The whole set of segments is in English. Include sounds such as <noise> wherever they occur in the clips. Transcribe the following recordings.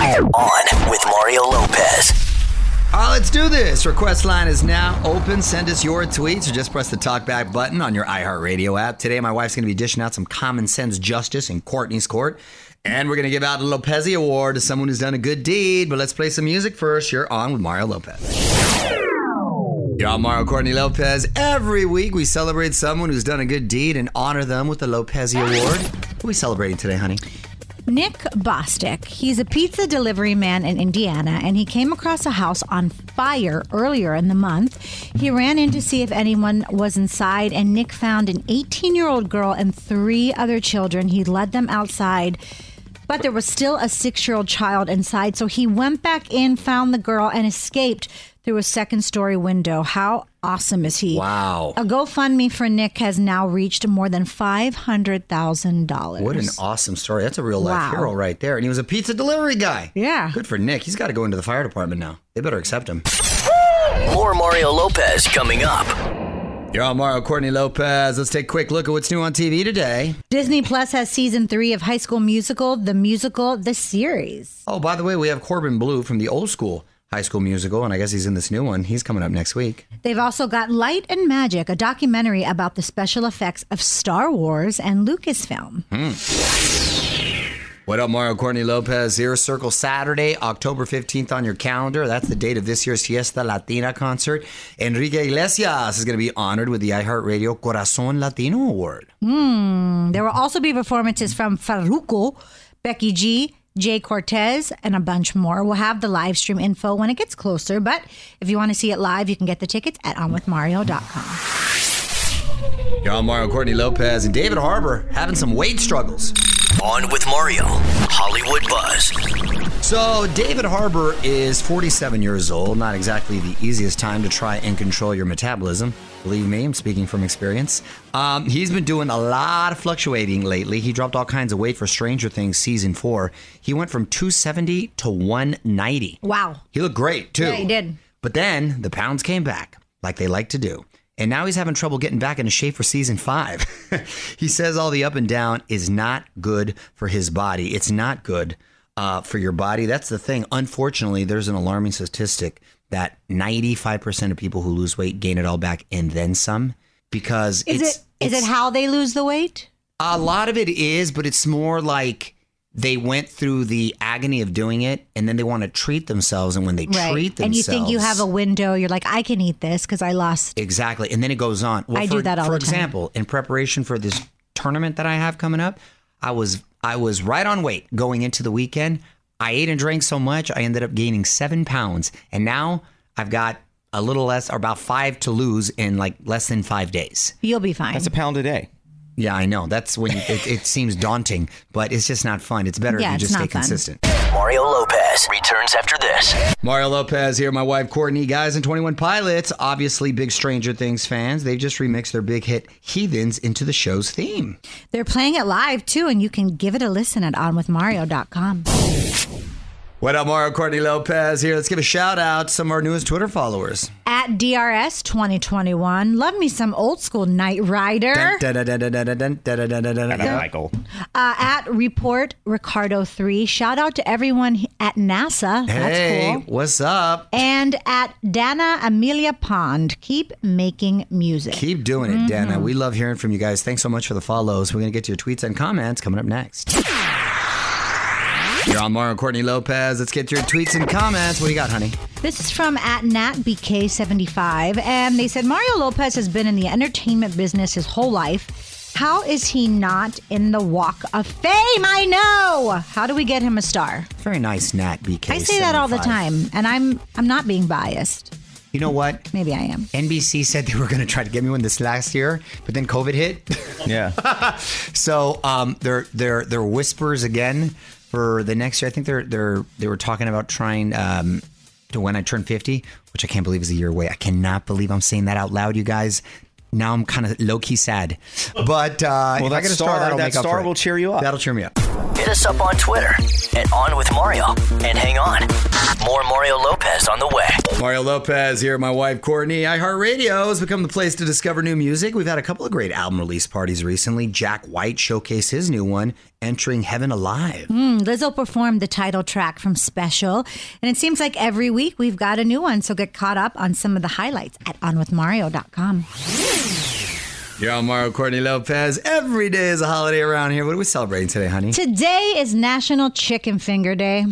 On with Mario Lopez. All right, let's do this. Request line is now open. Send us your tweets or just press the talkback button on your iHeartRadio app. Today, my wife's going to be dishing out some common sense justice in Courtney's court. And we're going to give out a Lopez Award to someone who's done a good deed. But let's play some music first. You're on with Mario Lopez. You're on Mario Courtney Lopez. Every week, we celebrate someone who's done a good deed and honor them with the Lopez Award. Who are we celebrating today, honey? Nick Bostick. He's a pizza delivery man in Indiana, and he came across a house on fire earlier in the month. He ran in to see if anyone was inside, and Nick found an 18 year old girl and three other children. He led them outside. But there was still a six year old child inside, so he went back in, found the girl, and escaped through a second story window. How awesome is he? Wow. A GoFundMe for Nick has now reached more than $500,000. What an awesome story. That's a real life Wow. hero right there. And he was a pizza delivery guy. Yeah. Good for Nick. He's got to go into the fire department now. They better accept him. More Mario Lopez coming up. You're on Mario Courtney Lopez. Let's take a quick look at what's new on TV today. Disney Plus has season three of High School Musical, the musical, the series. Oh, by the way, we have Corbin Bleu from the old school High School Musical, and I guess he's in this new one. He's coming up next week. They've also got Light and Magic, a documentary about the special effects of Star Wars and Lucasfilm. Hmm. What up, Mario Courtney Lopez here. Circle Saturday, October 15th on your calendar. That's the date of this year's Fiesta Latina concert. Enrique Iglesias is going to be honored with the iHeartRadio Corazon Latino Award. Hmm. There will also be performances from Farruko, Becky G, Jhay Cortez, and a bunch more. We'll have the live stream info when it gets closer, but if you want to see it live, you can get the tickets at onwithmario.com. You're on Mario Courtney Lopez and David Harbour having some weight struggles. On with Mario. Hollywood Buzz. So, David Harbour is 47 years old. Not exactly the easiest time to try and control your metabolism. Believe me, I'm speaking from experience. Um, he's been doing a lot of fluctuating lately. He dropped all kinds of weight for Stranger Things season four. He went from 270 to 190. Wow. He looked great, too. Yeah, he did. But then the pounds came back, like they like to do. And now he's having trouble getting back into shape for season five. <laughs> he says all the up and down is not good for his body. It's not good uh, for your body. That's the thing. Unfortunately, there's an alarming statistic that 95% of people who lose weight gain it all back and then some because Is it's, it is it's- it how they lose the weight? a lot of it is, but it's more like they went through the agony of doing it and then they want to treat themselves. And when they treat themselves, and you think you have a window, you're like, I can eat this because I lost. Exactly. And then it goes on. Well, I for, do that all For the time. example, in preparation for this tournament that I have coming up. I was I was right on weight going into the weekend. I ate and drank so much, I ended up gaining seven pounds, and now I've got a little less, or about five to lose in like less than five days. You'll be fine. That's a pound a day. Yeah, I know. That's when you, it, it seems daunting, but it's just not fun. It's better Yeah, if you just stay not fun. consistent. Mario Lopez returns after this. Mario Lopez here, my wife Courtney, guys, and 21 Pilots, obviously big Stranger Things fans. They've just remixed their big hit Heathens into the show's theme. They're playing it live too, and you can give it a listen at onwithmario.com. What up, Mario Courtney Lopez here. Let's give a shout out to some of our newest Twitter followers. At DRS 2021. Love me some old school Knight Rider. Michael. Uh, at Report Ricardo 3. Shout out to everyone at NASA. That's Hey, cool. what's up? And at Dana Amelia Pond. Keep making music. Keep doing it, Dana. We love hearing from you guys. Thanks so much for the follows. We're going to get to your tweets and comments coming up next. You're on Mario Courtney Lopez. Let's get your tweets and comments. What do you got, honey? This is from at NatBK75, and they said Mario Lopez has been in the entertainment business his whole life. How is he not in the Walk of Fame? I know. How do we get him a star? Very nice, Nat BK. I say that all the time, and I'm I'm not being biased. You know what? Maybe I am. NBC said they were going to try to get me one this last year, but then COVID hit. Yeah. <laughs> so um, there, there, there are whispers again for the next year. I think they're, they're, they were talking about trying um, to when I turn fifty, which I can't believe is a year away. I cannot believe I'm saying that out loud, you guys. Now I'm kind of low key sad, but uh, Well, if that I get a star- star, that'll that make up star for it. will cheer you up. That'll cheer me up. Hit us up on Twitter at On With Mario. And hang on, more Mario Lopez on the way. Mario Lopez here, my wife Courtney. iHeartRadio has become the place to discover new music. We've had a couple of great album release parties recently. Jack White showcased his new one, Entering Heaven Alive. Mm, Lizzo performed the title track from Special, and it seems like every week we've got a new one. So get caught up on some of the highlights at onwithmario.com. You're on Mario Courtney Lopez. Every day is a holiday around here. What are we celebrating today, honey? Today is National Chicken Finger Day.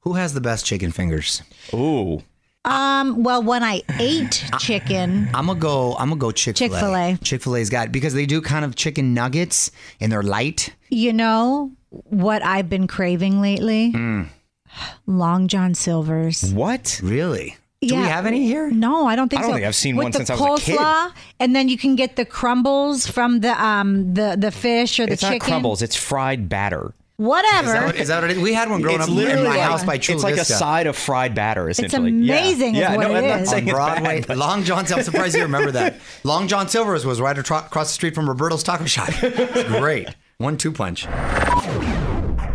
Who has the best chicken fingers? Ooh. Um, well, when I ate chicken, I'm gonna go. I'm gonna go Chick Fil A. Chick-fil-A. Chick Fil A's got because they do kind of chicken nuggets and they're light. you know what I've been craving lately? Hmm. Long John Silver's. What? Really? Do we have any here? No, I don't think I don't so. think I've seen With one the since I was a kid. coleslaw, And then you can get the crumbles from the um the the fish or the chicken. It's chicken. not crumbles. It's fried batter. Whatever. Is that, what, is that what it is? We had one growing it's up in literally my like, house by Chula It's like Vista. a side of fried batter, essentially. Yeah. amazing is Yeah, what no, it I'm not is. saying on it's Broadway. bad, but- Long John's. I'm surprised you remember that. <laughs> Long John Silver's was right atro- across the street from Roberto's Taco Shop. It's <laughs> great. One two punch.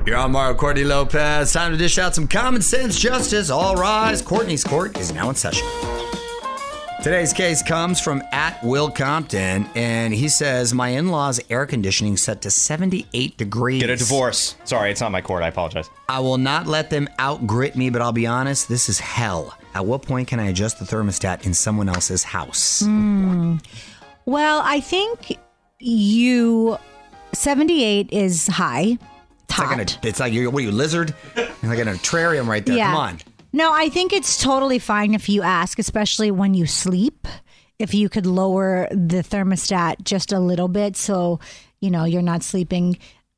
You're on Mario Courtney Lopez. Time to dish out some common sense justice. All rise. Courtney's court is now in session. Today's case comes from at Will Compton, and he says my in-laws' air conditioning set to 78 degrees. Get a divorce. Sorry, it's not my court. I apologize. I will not let them outgrit me, but I'll be honest, this is hell. At what point can I adjust the thermostat in someone else's house? Hmm. Well, I think you 78 is high. It's like, in Hot. a, it's like you what are you lizard? It's like in a terrarium right there. yeah. Come on. No, I think it's totally fine if you ask, especially when you sleep. If you could lower the thermostat just a little bit, so you know you're not sleeping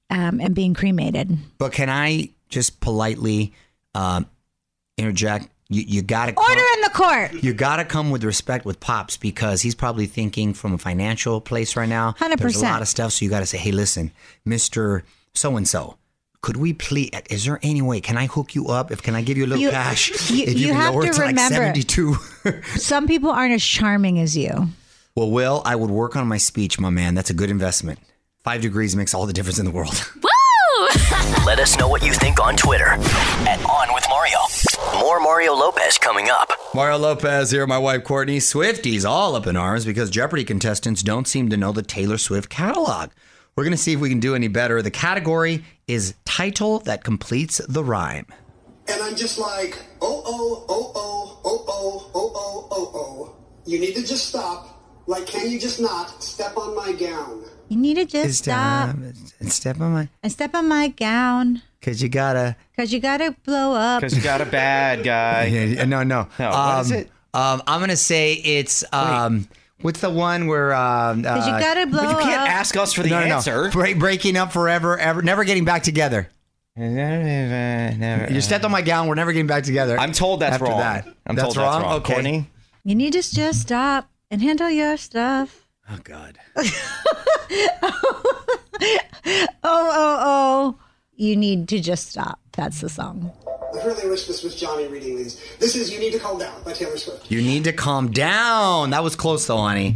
um, and being cremated. But can I just politely um, interject? You, you gotta Order in the court. You gotta come with respect with pops because he's probably thinking from a financial place right now. 100%. There's a lot of stuff, so you gotta say, "Hey, listen, Mister So and So, could we please? Is there any way? Can I hook you up? If can I give you a little You- cash? you- if you can have lower to it to like remember- seventy-two. <laughs> Some people aren't as charming as you. well, Will, I would work on my speech, my man. That's a good investment. Five degrees makes all the difference in the world. <laughs> Woo! let us know what you think on Twitter at On With Mario. More Mario Lopez coming up. Mario Lopez here, my wife Courtney. Swifties all up in arms because Jeopardy contestants don't seem to know the Taylor Swift catalog. We're going to see if we can do any better. The category is title that completes the rhyme. And I'm just like, oh, oh, oh, oh, oh, oh, oh, oh, oh, oh. You need to just stop. Like, can you just not step on my gown? You need to just It's stop time. It's step on my, and step on my gown because you gotta. because you got to blow up. Because you got a bad guy. <laughs> Yeah, no, no. No, what is it? Um, I'm gonna say it's um, What's the one where? Uh, because Because you uh, gotta blow But you can't up. ask us for the no, no, answer. no. Break, breaking up forever, ever, never getting back together. Never. You stepped on my gown. We're never getting back together. I'm told that's After wrong. That. I'm that's told wrong. that's wrong. Okay. Courtney? You need to just stop and handle your stuff. Oh God. <laughs> Oh, oh, oh. You need to just stop. That's the song. I really wish this was Johnny reading these. This is You Need to Calm Down by Taylor Swift. You need to calm down. That was close though, honey.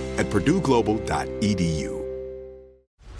at purdueglobal.edu.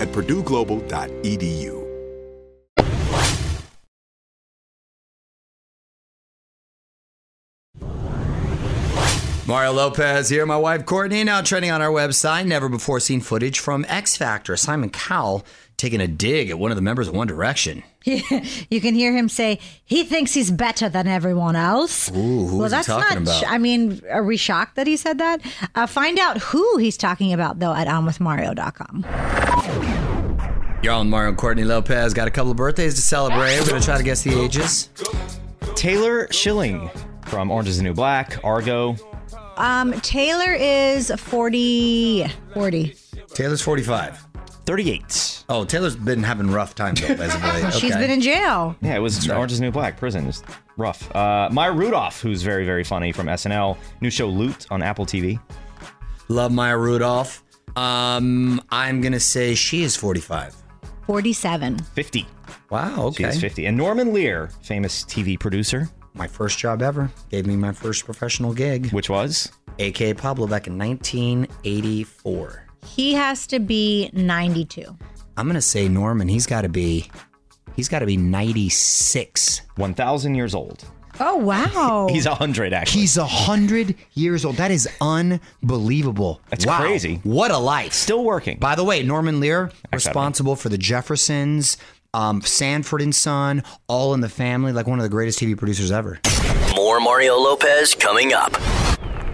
at purdueglobal.edu. Mario Lopez here, my wife Courtney, now trending on our website. Never before seen footage from X Factor. Simon Cowell taking a dig at one of the members of One Direction. <laughs> you can hear him say he thinks he's better than everyone else. Ooh, who well, is he that's talking not. about? I mean, are we shocked that he said that? Uh, find out who he's talking about though at onwithmario.com. Y'all on Mario and Courtney Lopez. Got a couple of birthdays to celebrate. We're going to try to guess the ages. Taylor Schilling from Orange is the New Black, Argo. Um, Taylor is 40. 40. Taylor's 45. 38. Oh, Taylor's been having rough times though, as of late. She's Okay. been in jail. Yeah, it was Orange is the New Black. Prison is rough. Uh, Maya Rudolph, who's very, very funny from SNL. New show Loot on Apple TV. Love Maya Rudolph. Um, I'm going to say she is 45. 47. 50. Wow, okay. is 50. And Norman Lear, famous TV producer. My first job ever. Gave me my first professional gig. Which was? AKA Pablo back in 1984. He has to be 92. I'm going to say Norman, he's got to be he's got to be 96. 1,000 years old. Oh, wow. <laughs> He's 100, actually. He's 100 years old. That is unbelievable. That's Wow. crazy. What a life. Still working. By the way, Norman Lear, responsible for the Jeffersons, um, Sanford and Son, All in the Family, like one of the greatest TV producers ever. More Mario Lopez coming up.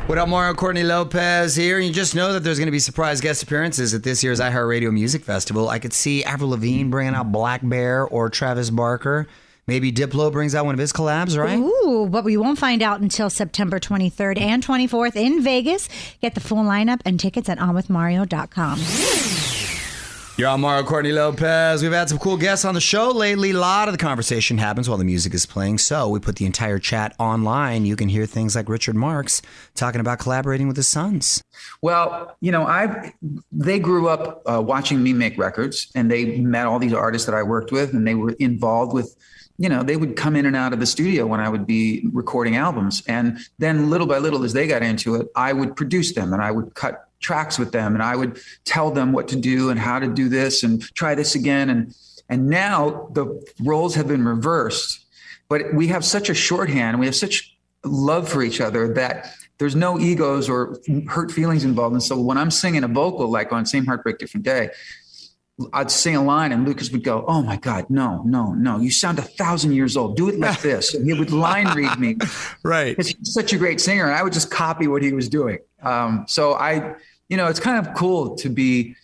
What up, Mario Courtney Lopez here? You just know that there's going to be surprise guest appearances at this year's iHeartRadio Music Festival. I could see Avril Lavigne bringing out Black Bear or Travis Barker. Maybe Diplo brings out one of his collabs, right? Ooh, but we won't find out until September 23rd and 24th in Vegas. Get the full lineup and tickets at onwithmario.com. You're on Mario Courtney Lopez. We've had some cool guests on the show lately. A lot of the conversation happens while the music is playing. So we put the entire chat online. You can hear things like Richard Marx talking about collaborating with his sons. Well, you know, I they grew up uh, watching me make records, and they met all these artists that I worked with, and they were involved with. You know, they would come in and out of the studio when I would be recording albums, and then little by little, as they got into it, I would produce them, and I would cut tracks with them, and I would tell them what to do and how to do this, and try this again, and and now the roles have been reversed, but we have such a shorthand, we have such love for each other that there's no egos or hurt feelings involved. And so when I'm singing a vocal, like on Same Heartbreak, Different Day, I'd sing a line and Lucas would go, Oh my God, no, no, no. You sound a thousand years old. Do it like <laughs> this. And he would line read me. Right. Because he's such a great singer. And I would just copy what he was doing. Um, so I, you know, it's kind of cool to be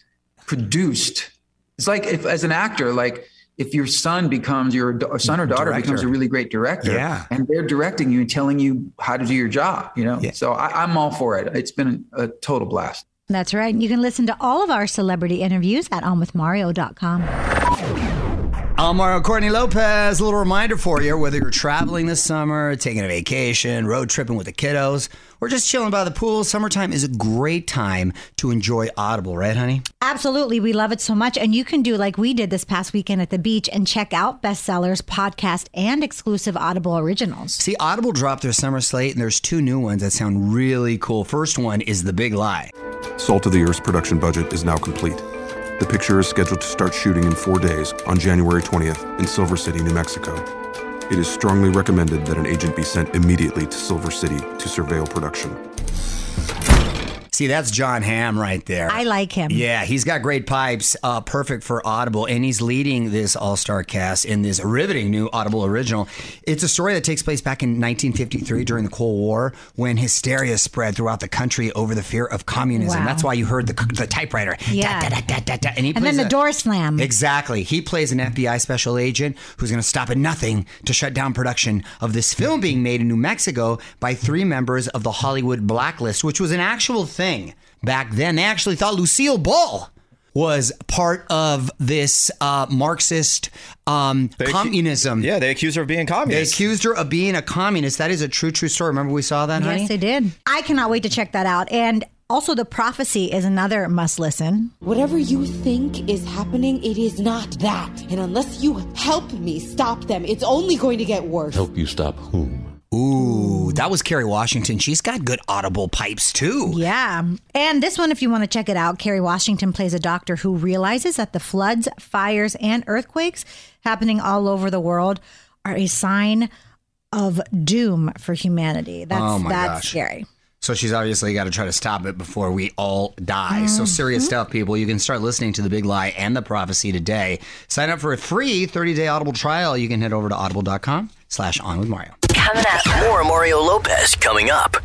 produced. It's like if, as an actor, like if your son becomes your son or daughter Director. becomes a really great director Yeah. and they're directing you and telling you how to do your job, you know? Yeah. So I, I'm all for it. It's been a total blast. That's right. You can listen to all of our celebrity interviews at onwithmario.com. I'm Mario Courtney Lopez. A little reminder for you whether you're traveling this summer, taking a vacation, road tripping with the kiddos, or just chilling by the pool, summertime is a great time to enjoy Audible, right, honey? Absolutely. We love it so much. And you can do like we did this past weekend at the beach and check out bestsellers, podcast, and exclusive Audible originals. See, Audible dropped their summer slate, and there's two new ones that sound really cool. First one is The Big Lie. Salt of the Earth's production budget is now complete. The picture is scheduled to start shooting in four days on January 20th in Silver City, New Mexico. It is strongly recommended that an agent be sent immediately to Silver City to surveil production. See, that's Jon Hamm right there. I like him. Yeah, he's got great pipes, uh, perfect for Audible, and he's leading this all star cast in this riveting new Audible original. It's a story that takes place back in 1953 during the Cold War when hysteria spread throughout the country over the fear of communism. Wow. That's why you heard the, the typewriter. Yeah. Da, da, da, and he And then the a- door slam. Exactly. He plays an FBI special agent who's going to stop at nothing to shut down production of this film being made in New Mexico by three members of the Hollywood Blacklist, which was an actual thing back then. They actually thought Lucille Ball was part of this uh, Marxist um, communism. Yeah, they accused her of being communist. They accused her of being a communist. That is a true, true story. Remember we saw that, honey? Yes, they did. I cannot wait to check that out. And also, The Prophecy is another must listen. Whatever you think is happening, it is not that. And unless you help me stop them, it's only going to get worse. Help you stop whom? Ooh, that was Kerry Washington. She's got good audible pipes too. Yeah. And this one, if you want to check it out, Kerry Washington plays a doctor who realizes that the floods, fires, and earthquakes happening all over the world are a sign of doom for humanity. That's Oh my that's gosh. scary. So she's obviously got to try to stop it before we all die. So mm-hmm. serious stuff, people. You can start listening to The Big Lie and The Prophecy today. Sign up for a free 30-day Audible trial. You can head over to audible.com slash on with Mario. Coming up, more Mario Lopez coming up.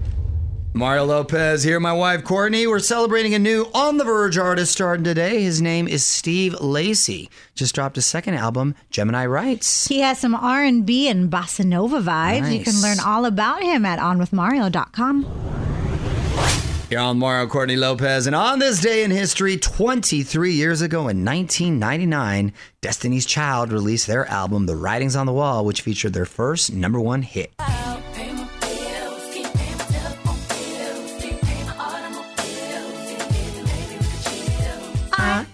Mario Lopez here, my wife Courtney. We're celebrating a new On the Verge artist starting today. His name is Steve Lacy. Just dropped his second album, Gemini Rights. He has some R&B and bossa nova vibes. You can learn all about him at onwithmario.com. You're on Mario Courtney Lopez, and on this day in history, 23 years ago in 1999, Destiny's Child released their album, The Writing's on the Wall, which featured their first number one hit. I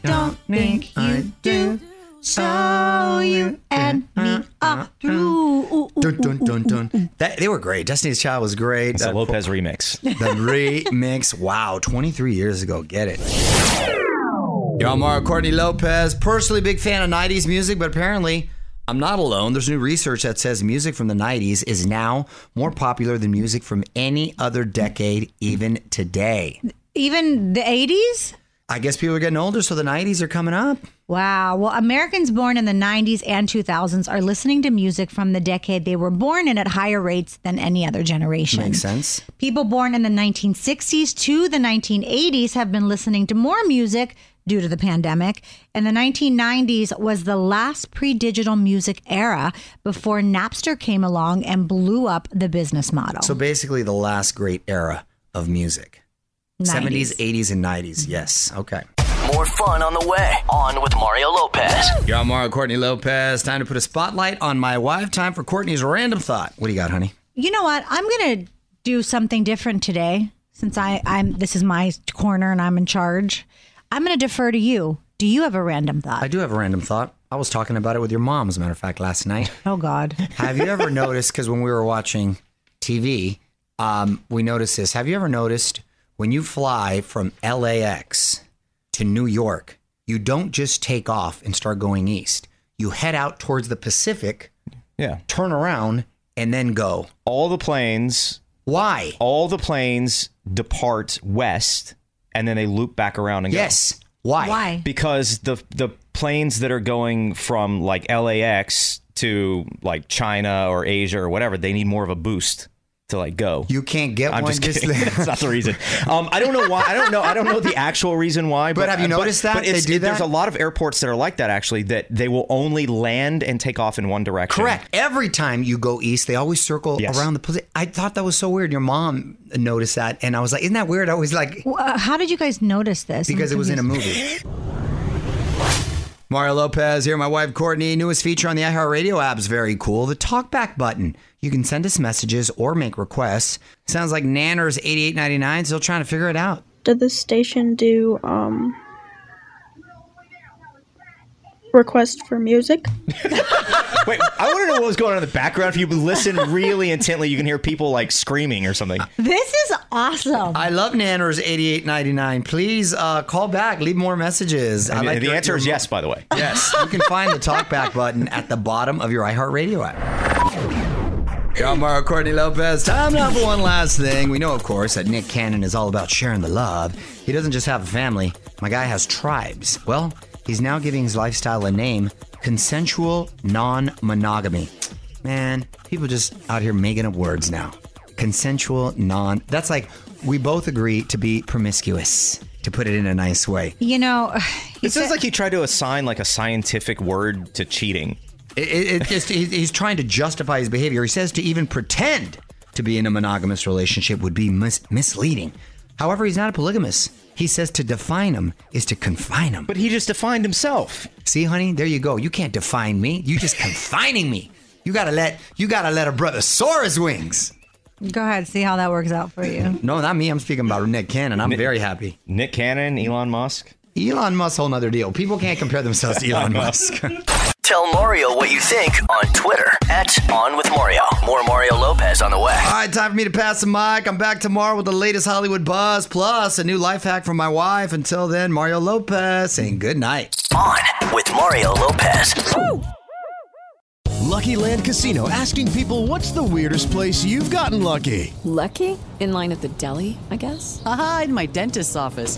don't think you do. So you and me Uh-huh. are through. Dun, dun, dun, dun. That, they were great. Destiny's Child was great. It's a Lopez remix. <laughs> The remix. Wow, 23 years ago. Get it. You're on Mario Courtney Lopez. Personally, big fan of 90s music, but apparently I'm not alone. There's new research that says music from the 90s is now more popular than music from any other decade, even today. Even the 80s? I guess people are getting older, so the 90s are coming up. Wow. Well, Americans born in the 90s and 2000s are listening to music from the decade they were born in at higher rates than any other generation. Makes sense. People born in the 1960s to the 1980s have been listening to more music due to the pandemic. And the 1990s was the last pre digital music era before Napster came along and blew up the business model. So basically, the last great era of music 70s, 80s, and 90s. Yes. Okay. More fun on the way. On with Mario Lopez. You're on Mario Courtney Lopez. Time to put a spotlight on my wife. Time for Courtney's random thought. What do you got, honey? You know what? I'm going to do something different today since I, I'm this is my corner and I'm in charge. I'm going to defer to you. Do you have a random thought? I do have a random thought. I was talking about it with your mom, as a matter of fact, last night. <laughs> Oh God. <laughs> Have you ever noticed? Because when we were watching TV, um, we noticed this. Have you ever noticed when you fly from LAX to New York, you don't just take off and start going east. You head out towards the Pacific, Yeah. turn around, and then go. All the planes. Why? All the planes depart west, and then they loop back around and go. Yes. Why? Why? Because the the planes that are going from like LAX to like China or Asia or whatever, they need more of a boost to like go. You can't get I'm one just just kidding. <laughs> That's not the reason. Um, I don't know why. I don't know. I don't know the actual reason why. But have you noticed that? They it's- do There's that? a lot of airports that are like that actually. That they will only land and take off in one direction. Correct. Every time you go east, they always circle Yes. around the Pacific. I thought that was so weird. Your mom noticed that, and I was like, "Isn't that weird?" I was like, Uh, how did you guys notice this? I'm because it was in a movie. <laughs> Mario Lopez here, my wife Courtney. Newest feature on the iHeartRadio app is very cool. The talkback button. You can send us messages or make requests. Sounds like Nanners eighty eight ninety nine. Still trying to figure it out. Did the station do um request for music? <laughs> Wait, I want to know what was going on in the background. If you listen really intently, you can hear people like screaming or something. This is awesome. I love Nanners eighty eight ninety nine. Please uh, call back. Leave more messages. I And like the your- answer your is mo- yes, by the way. <laughs> Yes, you can find the talkback button at the bottom of your iHeartRadio app. Yo, Mario Courtney Lopez. Time now for one last thing. We know, of course, that Nick Cannon is all about sharing the love. He doesn't just have a family. My guy has tribes. Well, he's now giving his lifestyle a name: consensual non-monogamy. Man, people just out here making up words now. Consensual non. That's like we both agree to be promiscuous. To put it in a nice way. You know, <sighs> It sounds like he tried to assign like a scientific word to cheating. It, it, it just, he's trying to justify his behavior. He says to even pretend to be in a monogamous relationship would be mis- misleading. However, he's not a polygamist. He says to define him is to confine him. But he just defined himself. See, honey, there you go. You can't define me. You just confining me. You gotta let you gotta let a brother soar his wings. Go ahead, see how that works out for you. No, not me. I'm speaking about Nick Cannon. I'm very happy. Nick Cannon, Elon Musk. Elon Musk, whole nother deal. People can't compare themselves to Elon <laughs> Musk. <laughs> Tell Mario what you think on Twitter at On With Mario. More Mario Lopez on the way. All right, time for me to pass the mic. I'm back tomorrow with the latest Hollywood buzz, plus a new life hack from my wife. Until then, Mario Lopez saying good night. On with Mario Lopez. Lucky Land Casino asking people what's the weirdest place you've gotten lucky? Lucky? In line at the deli, I guess? Aha, in my dentist's office.